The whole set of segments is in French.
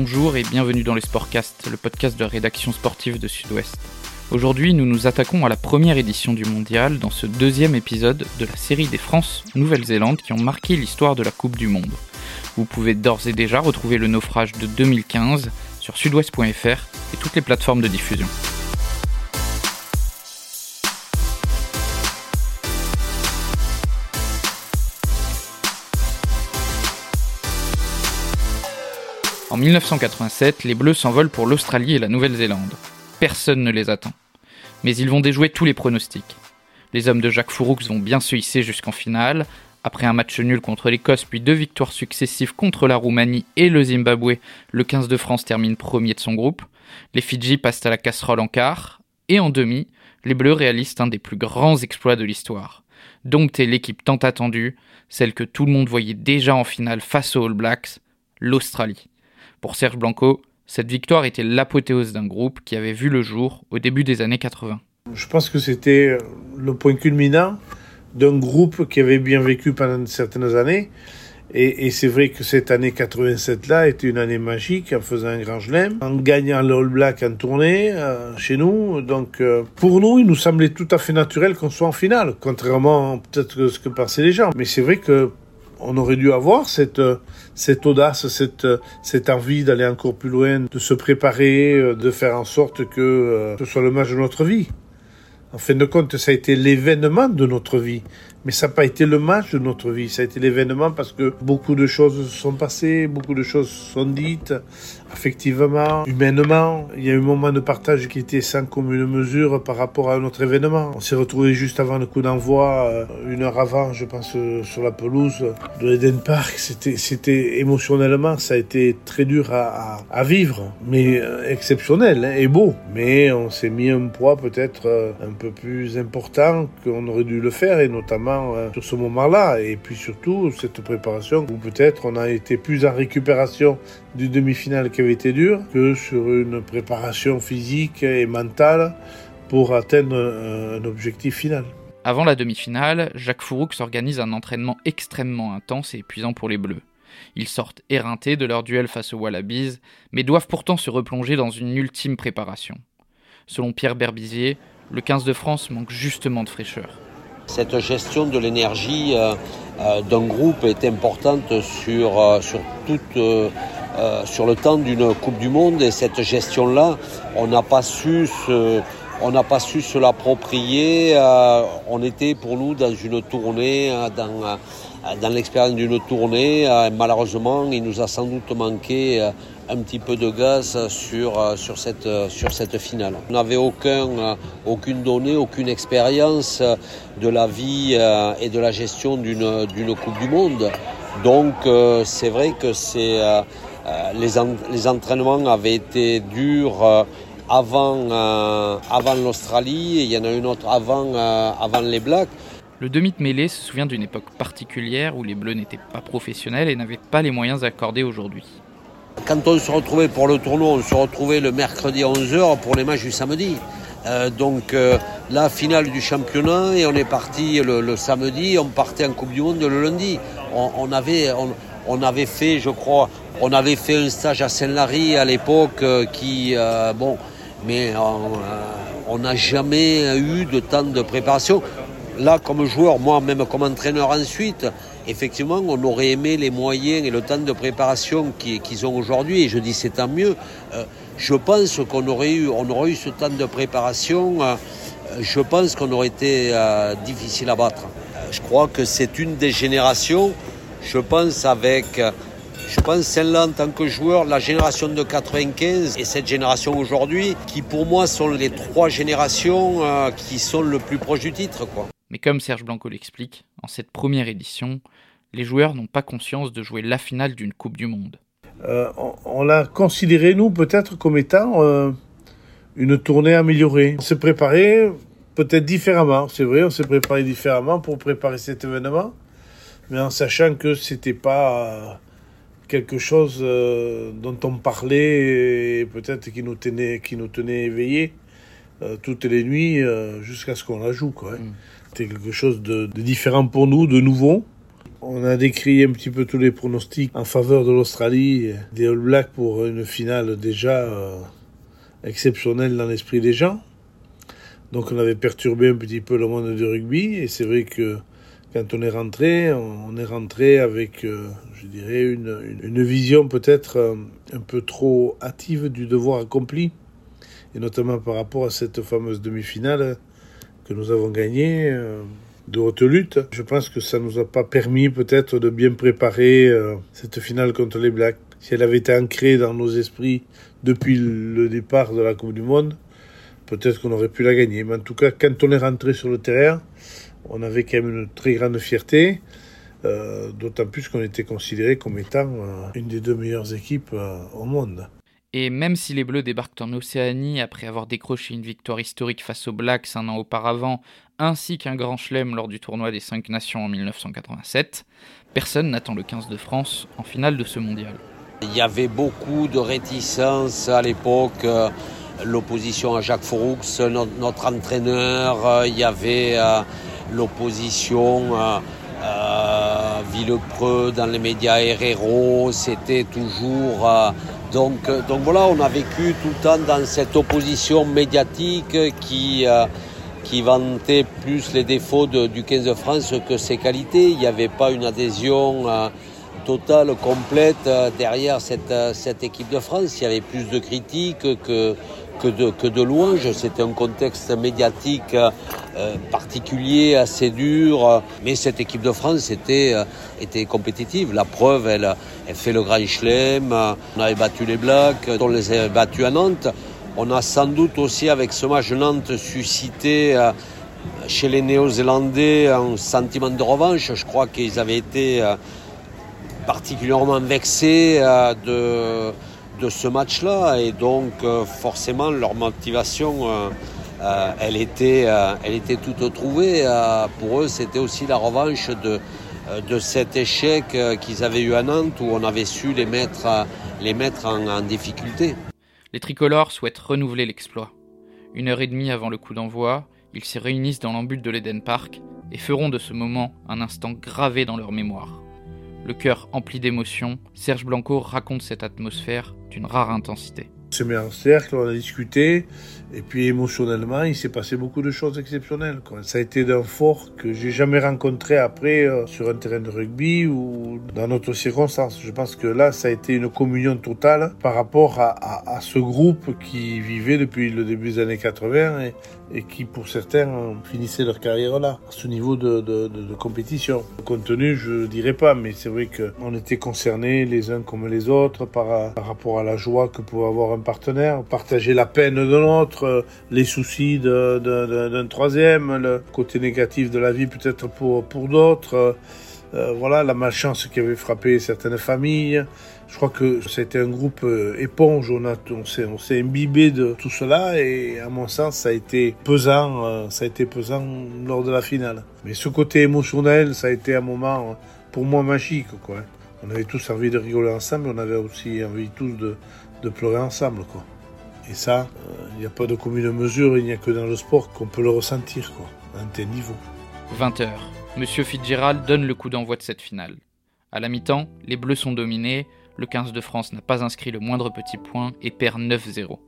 Bonjour et bienvenue dans le Sportcast, le podcast de rédaction sportive de Sud-Ouest. Aujourd'hui, nous nous attaquons à la première édition du mondial dans ce deuxième épisode de la série des France-Nouvelle-Zélande qui ont marqué l'histoire de la Coupe du Monde. Vous pouvez d'ores et déjà retrouver le naufrage de 2015 sur sudouest.fr et toutes les plateformes de diffusion. En 1987, les Bleus s'envolent pour l'Australie et la Nouvelle-Zélande. Personne ne les attend. Mais ils vont déjouer tous les pronostics. Les hommes de Jacques Fouroux vont bien se hisser jusqu'en finale. Après un match nul contre l'Écosse, puis deux victoires successives contre la Roumanie et le Zimbabwe, le 15 de France termine premier de son groupe. Les Fidji passent à la casserole en quart. Et en demi, les Bleus réalisent un des plus grands exploits de l'histoire. Dompter l'équipe tant attendue, celle que tout le monde voyait déjà en finale face aux All Blacks, l'Australie. Pour Serge Blanco, cette victoire était l'apothéose d'un groupe qui avait vu le jour au début des années 80. Je pense que c'était le point culminant d'un groupe qui avait bien vécu pendant certaines années. Et, et c'est vrai que cette année 87-là était une année magique en faisant un grand chelem, en gagnant le All Black en tournée euh, chez nous. Donc euh, pour nous, il nous semblait tout à fait naturel qu'on soit en finale, contrairement peut-être à ce que pensaient les gens. Mais c'est vrai que on aurait dû avoir cette, cette audace, cette, cette envie d'aller encore plus loin, de se préparer, de faire en sorte que ce soit le match de notre vie. En fin de compte, ça a été l'événement de notre vie. Mais ça n'a pas été le match de notre vie. Ça a été l'événement parce que beaucoup de choses sont passées, beaucoup de choses sont dites, affectivement, humainement. Il y a eu un moment de partage qui était sans commune mesure par rapport à notre événement. On s'est retrouvé juste avant le coup d'envoi, euh, une heure avant, je pense, euh, sur la pelouse de l'Eden Park. C'était, émotionnellement, ça a été très dur à vivre, mais euh, exceptionnel hein, et beau. Mais on s'est mis un poids peut-être un peu plus important qu'on aurait dû le faire, et notamment sur ce moment-là. Et puis surtout, cette préparation où peut-être on a été plus en récupération du demi-finale qui avait été dur que sur une préparation physique et mentale pour atteindre un objectif final. Avant la demi-finale, Jacques Fouroux organise un entraînement extrêmement intense et épuisant pour les Bleus. Ils sortent éreintés de leur duel face aux Wallabies, mais doivent pourtant se replonger dans une ultime préparation. Selon Pierre Berbizier, le 15 de France manque justement de fraîcheur. Cette gestion de l'énergie euh, euh, d'un groupe est importante sur, euh, sur toute euh, sur le temps d'une Coupe du Monde et cette gestion-là, on n'a pas su se, l'approprier. Euh, on était pour nous dans une tournée, euh, dans, l'expérience d'une tournée. malheureusement, il nous a sans doute manqué un petit peu de gaz sur, cette, finale. On n'avait aucun, aucune donnée, aucune expérience de la vie et de la gestion d'une, Coupe du Monde. Donc c'est vrai que c'est les, en, les, entraînements avaient été durs euh, avant, euh, avant l'Australie et il y en a une autre avant, avant les Blacks. Le demi de mêlée se souvient d'une époque particulière où les Bleus n'étaient pas professionnels et n'avaient pas les moyens accordés aujourd'hui. Quand on se retrouvait pour le tournoi, on se retrouvait le mercredi à 11h pour les matchs du samedi. Euh, donc euh, la finale du championnat et on est parti le, le, samedi, on partait en Coupe du Monde le lundi. On, on avait, on, on, avait fait, je crois, on avait fait un stage à Saint-Lary à l'époque euh, qui, euh, bon, mais euh, on n'a jamais eu de temps de préparation. Là, comme joueur, moi, même comme entraîneur ensuite, effectivement, on aurait aimé les moyens et le temps de préparation qu'ils ont aujourd'hui, et je dis c'est tant mieux. je pense qu'on aurait on aurait eu ce temps de préparation. je pense qu'on aurait été difficile à battre. je crois que c'est une des générations, je pense avec je pense celle-là en tant que joueur, la génération de 95 et cette génération aujourd'hui, qui pour moi sont les trois générations euh, qui sont le plus proches du titre. Quoi. Mais comme Serge Blanco l'explique, en cette première édition, les joueurs n'ont pas conscience de jouer la finale d'une Coupe du Monde. Euh, on, on l'a considéré, nous, peut-être comme étant euh, une tournée améliorée. On s'est préparé peut-être différemment, c'est vrai, on s'est préparé différemment pour préparer cet événement, mais en sachant que c'était pas quelque chose euh, dont on parlait et peut-être qui nous tenait, qui nous tenait éveillés euh, toutes les nuits euh, jusqu'à ce qu'on la joue. Quoi, hein. mm. C'était quelque chose de, de, différent pour nous, de nouveau. On a décrit un petit peu tous les pronostics en faveur de l'Australie, des All Blacks pour une finale déjà euh, exceptionnelle dans l'esprit des gens. Donc on avait perturbé un petit peu le monde du rugby et c'est vrai que quand on est rentré, on est rentré avec, euh, je dirais, une, une vision peut-être euh, un peu trop hâtive du devoir accompli et notamment par rapport à cette fameuse demi-finale que nous avons gagnée euh, de haute lutte. Je pense que ça nous a pas permis peut-être de bien préparer cette finale contre les Blacks. Si elle avait été ancrée dans nos esprits depuis le départ de la Coupe du Monde, peut-être qu'on aurait pu la gagner. Mais en tout cas, quand on est rentré sur le terrain, on avait quand même une très grande fierté, euh, d'autant plus qu'on était considéré comme étant euh, une des deux meilleures équipes euh, au monde. Et même si les Bleus débarquent en Océanie après avoir décroché une victoire historique face aux Blacks un an auparavant, ainsi qu'un grand chelem lors du tournoi des 5 nations en 1987, personne n'attend le 15 de France en finale de ce mondial. Il y avait beaucoup de réticences à l'époque l'opposition à Jacques Fouroux, notre, entraîneur, il y avait l'opposition à euh, Villepreux dans les médias Herrero, c'était toujours... donc, donc voilà, on a vécu tout le temps dans cette opposition médiatique qui, qui vantait plus les défauts du 15 de France que ses qualités. Il n'y avait pas une adhésion totale, complète derrière cette, cette équipe de France. Il y avait plus de critiques que, que de, que louanges. C'était un contexte médiatique euh, particulier, assez dur, mais cette équipe de France était, euh, était compétitive. La preuve, elle, elle fait le Grand Chelem, on avait battu les Blacks, on les avait battus à Nantes. On a sans doute aussi, avec ce match Nantes, suscité euh, chez les Néo-Zélandais un sentiment de revanche. Je crois qu'ils avaient été particulièrement vexés de de ce match-là et donc euh, forcément leur motivation euh, euh, elle était elle était toute trouvée pour eux c'était aussi la revanche de de cet échec qu'ils avaient eu à Nantes où on avait su les mettre les mettre en, difficulté. Les tricolores souhaitent renouveler l'exploit. Une heure et demie avant le coup d'envoi, ils se réunissent dans l'ambule de l'Eden Park et feront de ce moment un instant gravé dans leur mémoire. Le cœur empli d'émotions, Serge Blanco raconte cette atmosphère d'une rare intensité. On s'est mis en cercle, on a discuté, et puis émotionnellement, il s'est passé beaucoup de choses exceptionnelles. Ça a été d'un fort que j'ai jamais rencontré après euh, sur un terrain de rugby ou dans d'autres circonstances. Je pense que là, ça a été une communion totale par rapport à, ce groupe qui vivait depuis le début des années 80 et, et qui, pour certains, finissaient leur carrière là, à ce niveau de, compétition. Le contenu, je dirais pas, mais c'est vrai qu'on était concernés les uns comme les autres par, rapport à la joie que pouvait avoir un partenaire, partager la peine de l'autre, les soucis d'un troisième, le côté négatif de la vie peut-être pour, pour d'autres. Euh, voilà, la malchance qui avait frappé certaines familles. Je crois que c'était un groupe euh, éponge, on, on s'est imbibé de tout cela et à mon sens ça a été pesant, euh, ça a été pesant lors de la finale. Mais ce côté émotionnel, ça a été un moment pour moi magique. Quoi. On avait tous envie de rigoler ensemble, on avait aussi envie tous de, de pleurer ensemble. Quoi. Et ça, il n'y a pas de commune mesure, il n'y a que dans le sport qu'on peut le ressentir, quoi, à un tel niveau. 20h. Monsieur Fitzgerald donne le coup d'envoi de cette finale. À la mi-temps, les Bleus sont dominés, le 15 de France n'a pas inscrit le moindre petit point et perd 9-0.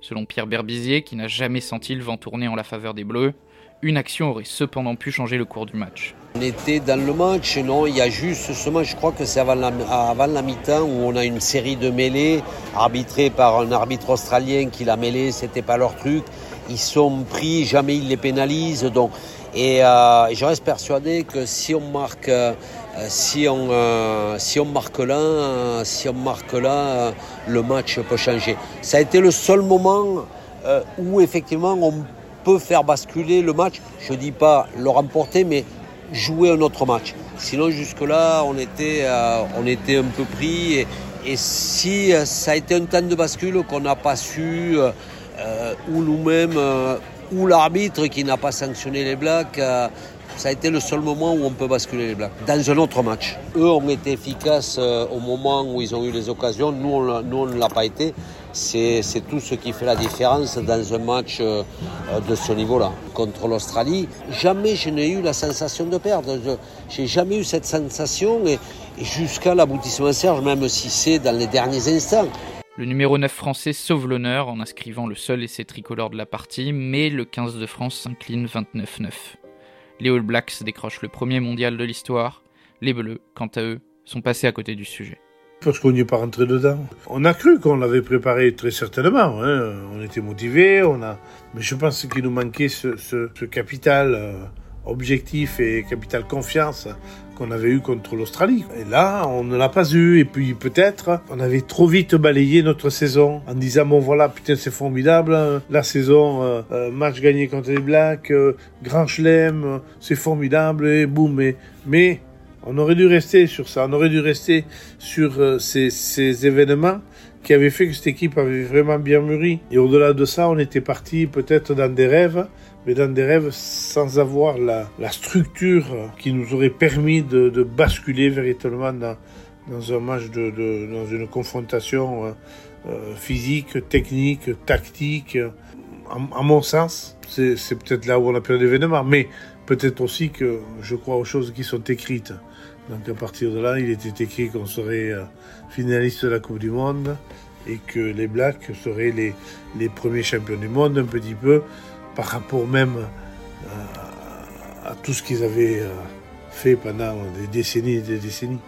Selon Pierre Berbizier, qui n'a jamais senti le vent tourner en la faveur des Bleus, une action aurait cependant pu changer le cours du match. On était dans le match, non, il y a juste ce match, je crois que c'est avant la, mi-temps où on a une série de mêlées arbitrées par un arbitre australien qui l'a mêlé, c'était pas leur truc. Ils sont pris, jamais ils les pénalisent. Donc, et euh, je reste persuadé que si on marque, euh, si on, euh, si on marque là, si on marque là, le match peut changer. Ça a été le seul moment où effectivement on peut faire basculer le match. Je dis pas le remporter, mais jouer un autre match. Sinon jusque-là, on était, on était un peu pris. Et, si ça a été un temps de bascule qu'on n'a pas su, ou nous-mêmes ou l'arbitre qui n'a pas sanctionné les Blacks, Ça a été le seul moment où on peut basculer les Blacks. Dans un autre match. Eux ont été efficaces euh, au moment où ils ont eu les occasions. Nous, on, nous, ne l'a pas été. C'est tout ce qui fait la différence dans un match euh, de ce niveau-là. Contre l'Australie, jamais je n'ai eu la sensation de perdre. J'ai jamais eu cette sensation et jusqu'à l'aboutissement Serge, même si c'est dans les derniers instants. Le numéro 9 français sauve l'honneur en inscrivant le seul essai tricolore de la partie, mais le 15 de France s'incline 29-9. Les All Blacks décrochent le premier mondial de l'histoire, les Bleus, quant à eux, sont passés à côté du sujet. Parce qu'on n'y est pas rentré dedans. On a cru qu'on l'avait préparé très certainement. Hein. On était motivés, on a... mais je pense qu'il nous manquait ce, capital euh, objectif et capital confiance qu'on avait eu contre l'Australie. Et là, on ne l'a pas eu. Et puis peut-être, on avait trop vite balayé notre saison en disant bon voilà, putain c'est formidable, la saison, euh, euh, match gagné contre les Blacks, euh, grand chelem, euh, c'est formidable et boum. Mais, on aurait dû rester sur ça, on aurait dû rester sur euh, ces, ces événements qui avaient fait que cette équipe avait vraiment bien mûri. Et au-delà de ça, on était parti peut-être dans des rêves mais dans des rêves sans avoir la, structure qui nous aurait permis de, basculer véritablement dans, dans un match, de, dans une confrontation euh, euh, physique, technique, tactique. À, à mon sens, c'est peut-être là où on a perdu l'événement, mais peut-être aussi que je crois aux choses qui sont écrites. Donc à partir de là, il était écrit qu'on serait euh, finaliste de la Coupe du Monde et que les Blacks seraient les, premiers champions du monde un petit peu par rapport même euh, à tout ce qu'ils avaient euh, fait pendant des décennies et des décennies.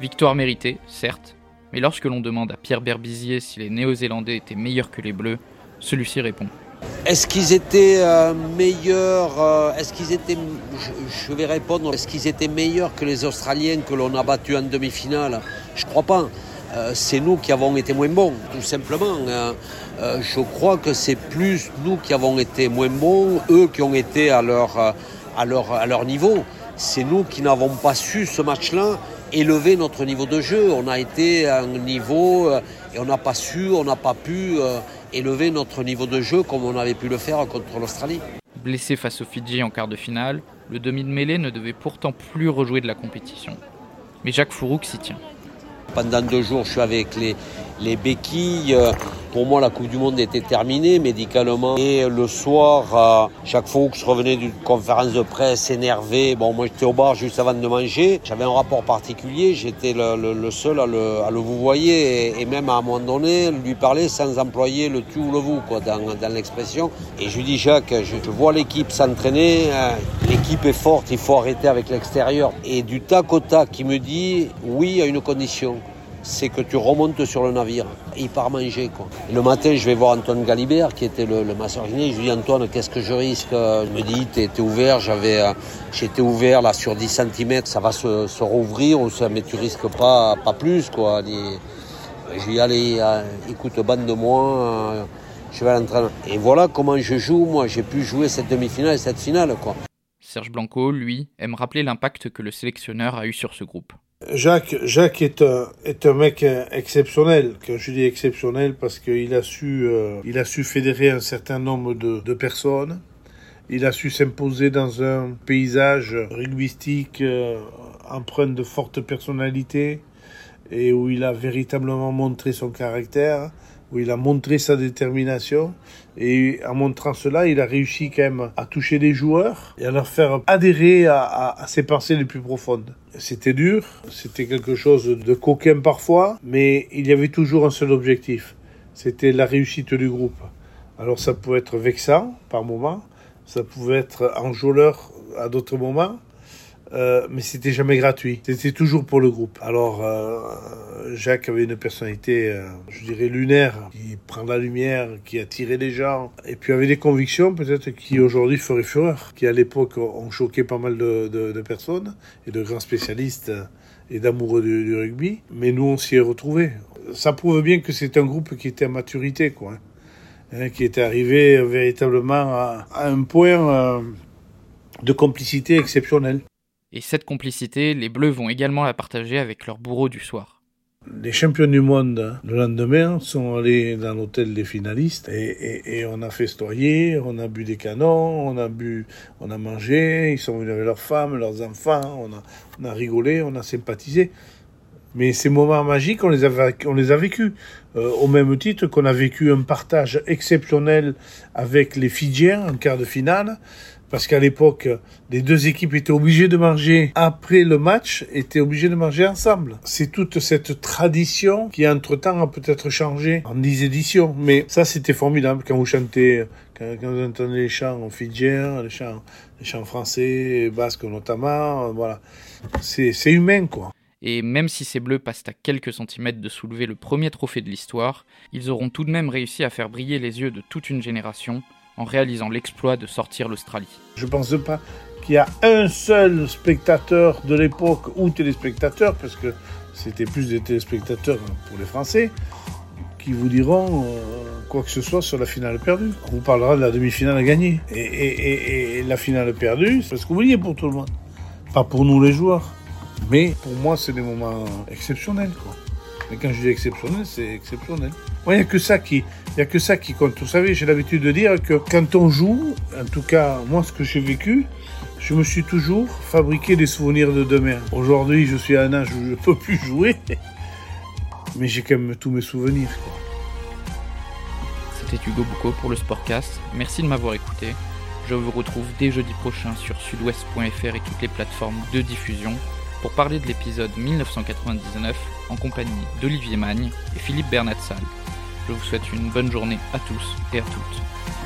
Victoire méritée, certes, mais lorsque l'on demande à Pierre Berbizier si les Néo-Zélandais étaient meilleurs que les Bleus, celui-ci répond. Est-ce qu'ils étaient euh, meilleurs euh, Est-ce qu'ils étaient je, vais répondre. Est-ce qu'ils étaient meilleurs que les Australiens que l'on a battus en demi-finale? Je crois pas. Euh, c'est nous qui avons été moins bons, tout simplement. Euh, je crois que c'est plus nous qui avons été moins bons, eux qui ont été à leur, à leur, à leur niveau. C'est nous qui n'avons pas su ce match-là élever notre niveau de jeu. On a été à un niveau et on n'a pas su, on n'a pas pu élever notre niveau de jeu comme on avait pu le faire contre l'Australie. Blessé face aux Fidji en quart de finale, le demi de mêlée ne devait pourtant plus rejouer de la compétition. Mais Jacques Fourouk s'y tient. Pendant deux jours, je suis avec les, les béquilles. Pour moi, la Coupe du Monde était terminée médicalement. Et le soir, chaque fois que je revenais d'une conférence de presse énervé, bon, moi j'étais au bar juste avant de manger. J'avais un rapport particulier. J'étais le, seul à le, vous voyer et, même à un moment donné lui parler sans employer le tu ou le vous quoi, dans, l'expression. Et je lui dis Jacques, je, vois l'équipe s'entraîner. L'équipe est forte. Il faut arrêter avec l'extérieur. Et du tac au tac, il me dit oui à une condition c'est que tu remontes sur le navire. Il part manger. Quoi. Le matin, je vais voir Antoine Galibert, qui était le, le massaginier. Je lui dis, Antoine, qu'est-ce que je risque? Il me dit, t'es ouvert. J'avais, j'étais ouvert là sur 10 cm. Ça va se, se rouvrir, mais tu risques pas, pas plus. Quoi. Je lui dis, allez, écoute, bande de moi. Je vais à l'entraînement. Et voilà comment je joue. Moi, j'ai pu jouer cette demi-finale et cette finale. Quoi. Serge Blanco, lui, aime rappeler l'impact que le sélectionneur a eu sur ce groupe. Jacques, Jacques est un, est mec exceptionnel. Quand je dis exceptionnel, parce qu'il a su, euh, il a su fédérer un certain nombre de, personnes. Il a su s'imposer dans un paysage rugbystique euh, empreint de forte personnalité et où il a véritablement montré son caractère, où il a montré sa détermination. Et en montrant cela, il a réussi quand même à toucher les joueurs et à leur faire adhérer à, ses pensées les plus profondes. C'était dur, c'était quelque chose de coquin parfois, mais il y avait toujours un seul objectif. C'était la réussite du groupe. Alors ça pouvait être vexant par moments, ça pouvait être enjôleur à d'autres moments, euh, mais c'était jamais gratuit. C'était toujours pour le groupe. Alors, euh, Jacques avait une personnalité, euh, je dirais, lunaire, qui prend la lumière, qui attirait les gens, et puis avait des convictions peut-être qui aujourd'hui feraient fureur, qui à l'époque ont choqué pas mal de, personnes et de grands spécialistes et d'amoureux du, rugby. Mais nous, on s'y est retrouvés. Ça prouve bien que c'est un groupe qui était à maturité, quoi. Hein, qui était arrivé véritablement à, à un point de complicité exceptionnelle. Et cette complicité, les Bleus vont également la partager avec leur bourreau du soir. Les champions du monde, le lendemain, sont allés dans l'hôtel des finalistes et, on a festoyé, on a bu des canons, on a bu, on a mangé, ils sont venus avec leurs femmes, leurs enfants, on a, rigolé, on a sympathisé. Mais ces moments magiques, on les a, on les a vécus. Euh, au même titre qu'on a vécu un partage exceptionnel avec les Fidjiens en quart de finale. Parce qu'à l'époque, les deux équipes étaient obligées de manger après le match, étaient obligées de manger ensemble. C'est toute cette tradition qui, entre-temps, a peut-être changé en dix éditions. Mais ça, c'était formidable quand vous chantez, quand, vous entendez les chants fidjiens, les chants, les chants français, basques notamment. Voilà. C'est humain, quoi. Et même si ces Bleus passent à quelques centimètres de soulever le premier trophée de l'histoire, ils auront tout de même réussi à faire briller les yeux de toute une génération en réalisant l'exploit de sortir l'Australie. Je ne pense pas qu'il y a un seul spectateur de l'époque ou téléspectateur, parce que c'était plus des téléspectateurs pour les Français, qui vous diront euh, quoi que ce soit sur la finale perdue. On vous parlera de la demi-finale gagnée. Et, et, la finale perdue, c'est ce que vous voulez pour tout le monde. Pas pour nous les joueurs. Mais pour moi, c'est des moments exceptionnels. Mais quand je dis exceptionnel, c'est exceptionnel. Il n'y a que ça qui, il a que ça qui compte. Vous savez, j'ai l'habitude de dire que quand on joue, en tout cas moi, ce que j'ai vécu, je me suis toujours fabriqué des souvenirs de demain. Aujourd'hui, je suis à un âge où je ne peux plus jouer, mais j'ai quand même tous mes souvenirs. C'était Hugo Boucault pour le Sportcast. Merci de m'avoir écouté. Je vous retrouve dès jeudi prochain sur sudouest.fr et toutes les plateformes de diffusion pour parler de l'épisode 1999 en compagnie d'Olivier Magne et Philippe Bernatsal. Je vous souhaite une bonne journée à tous et à toutes.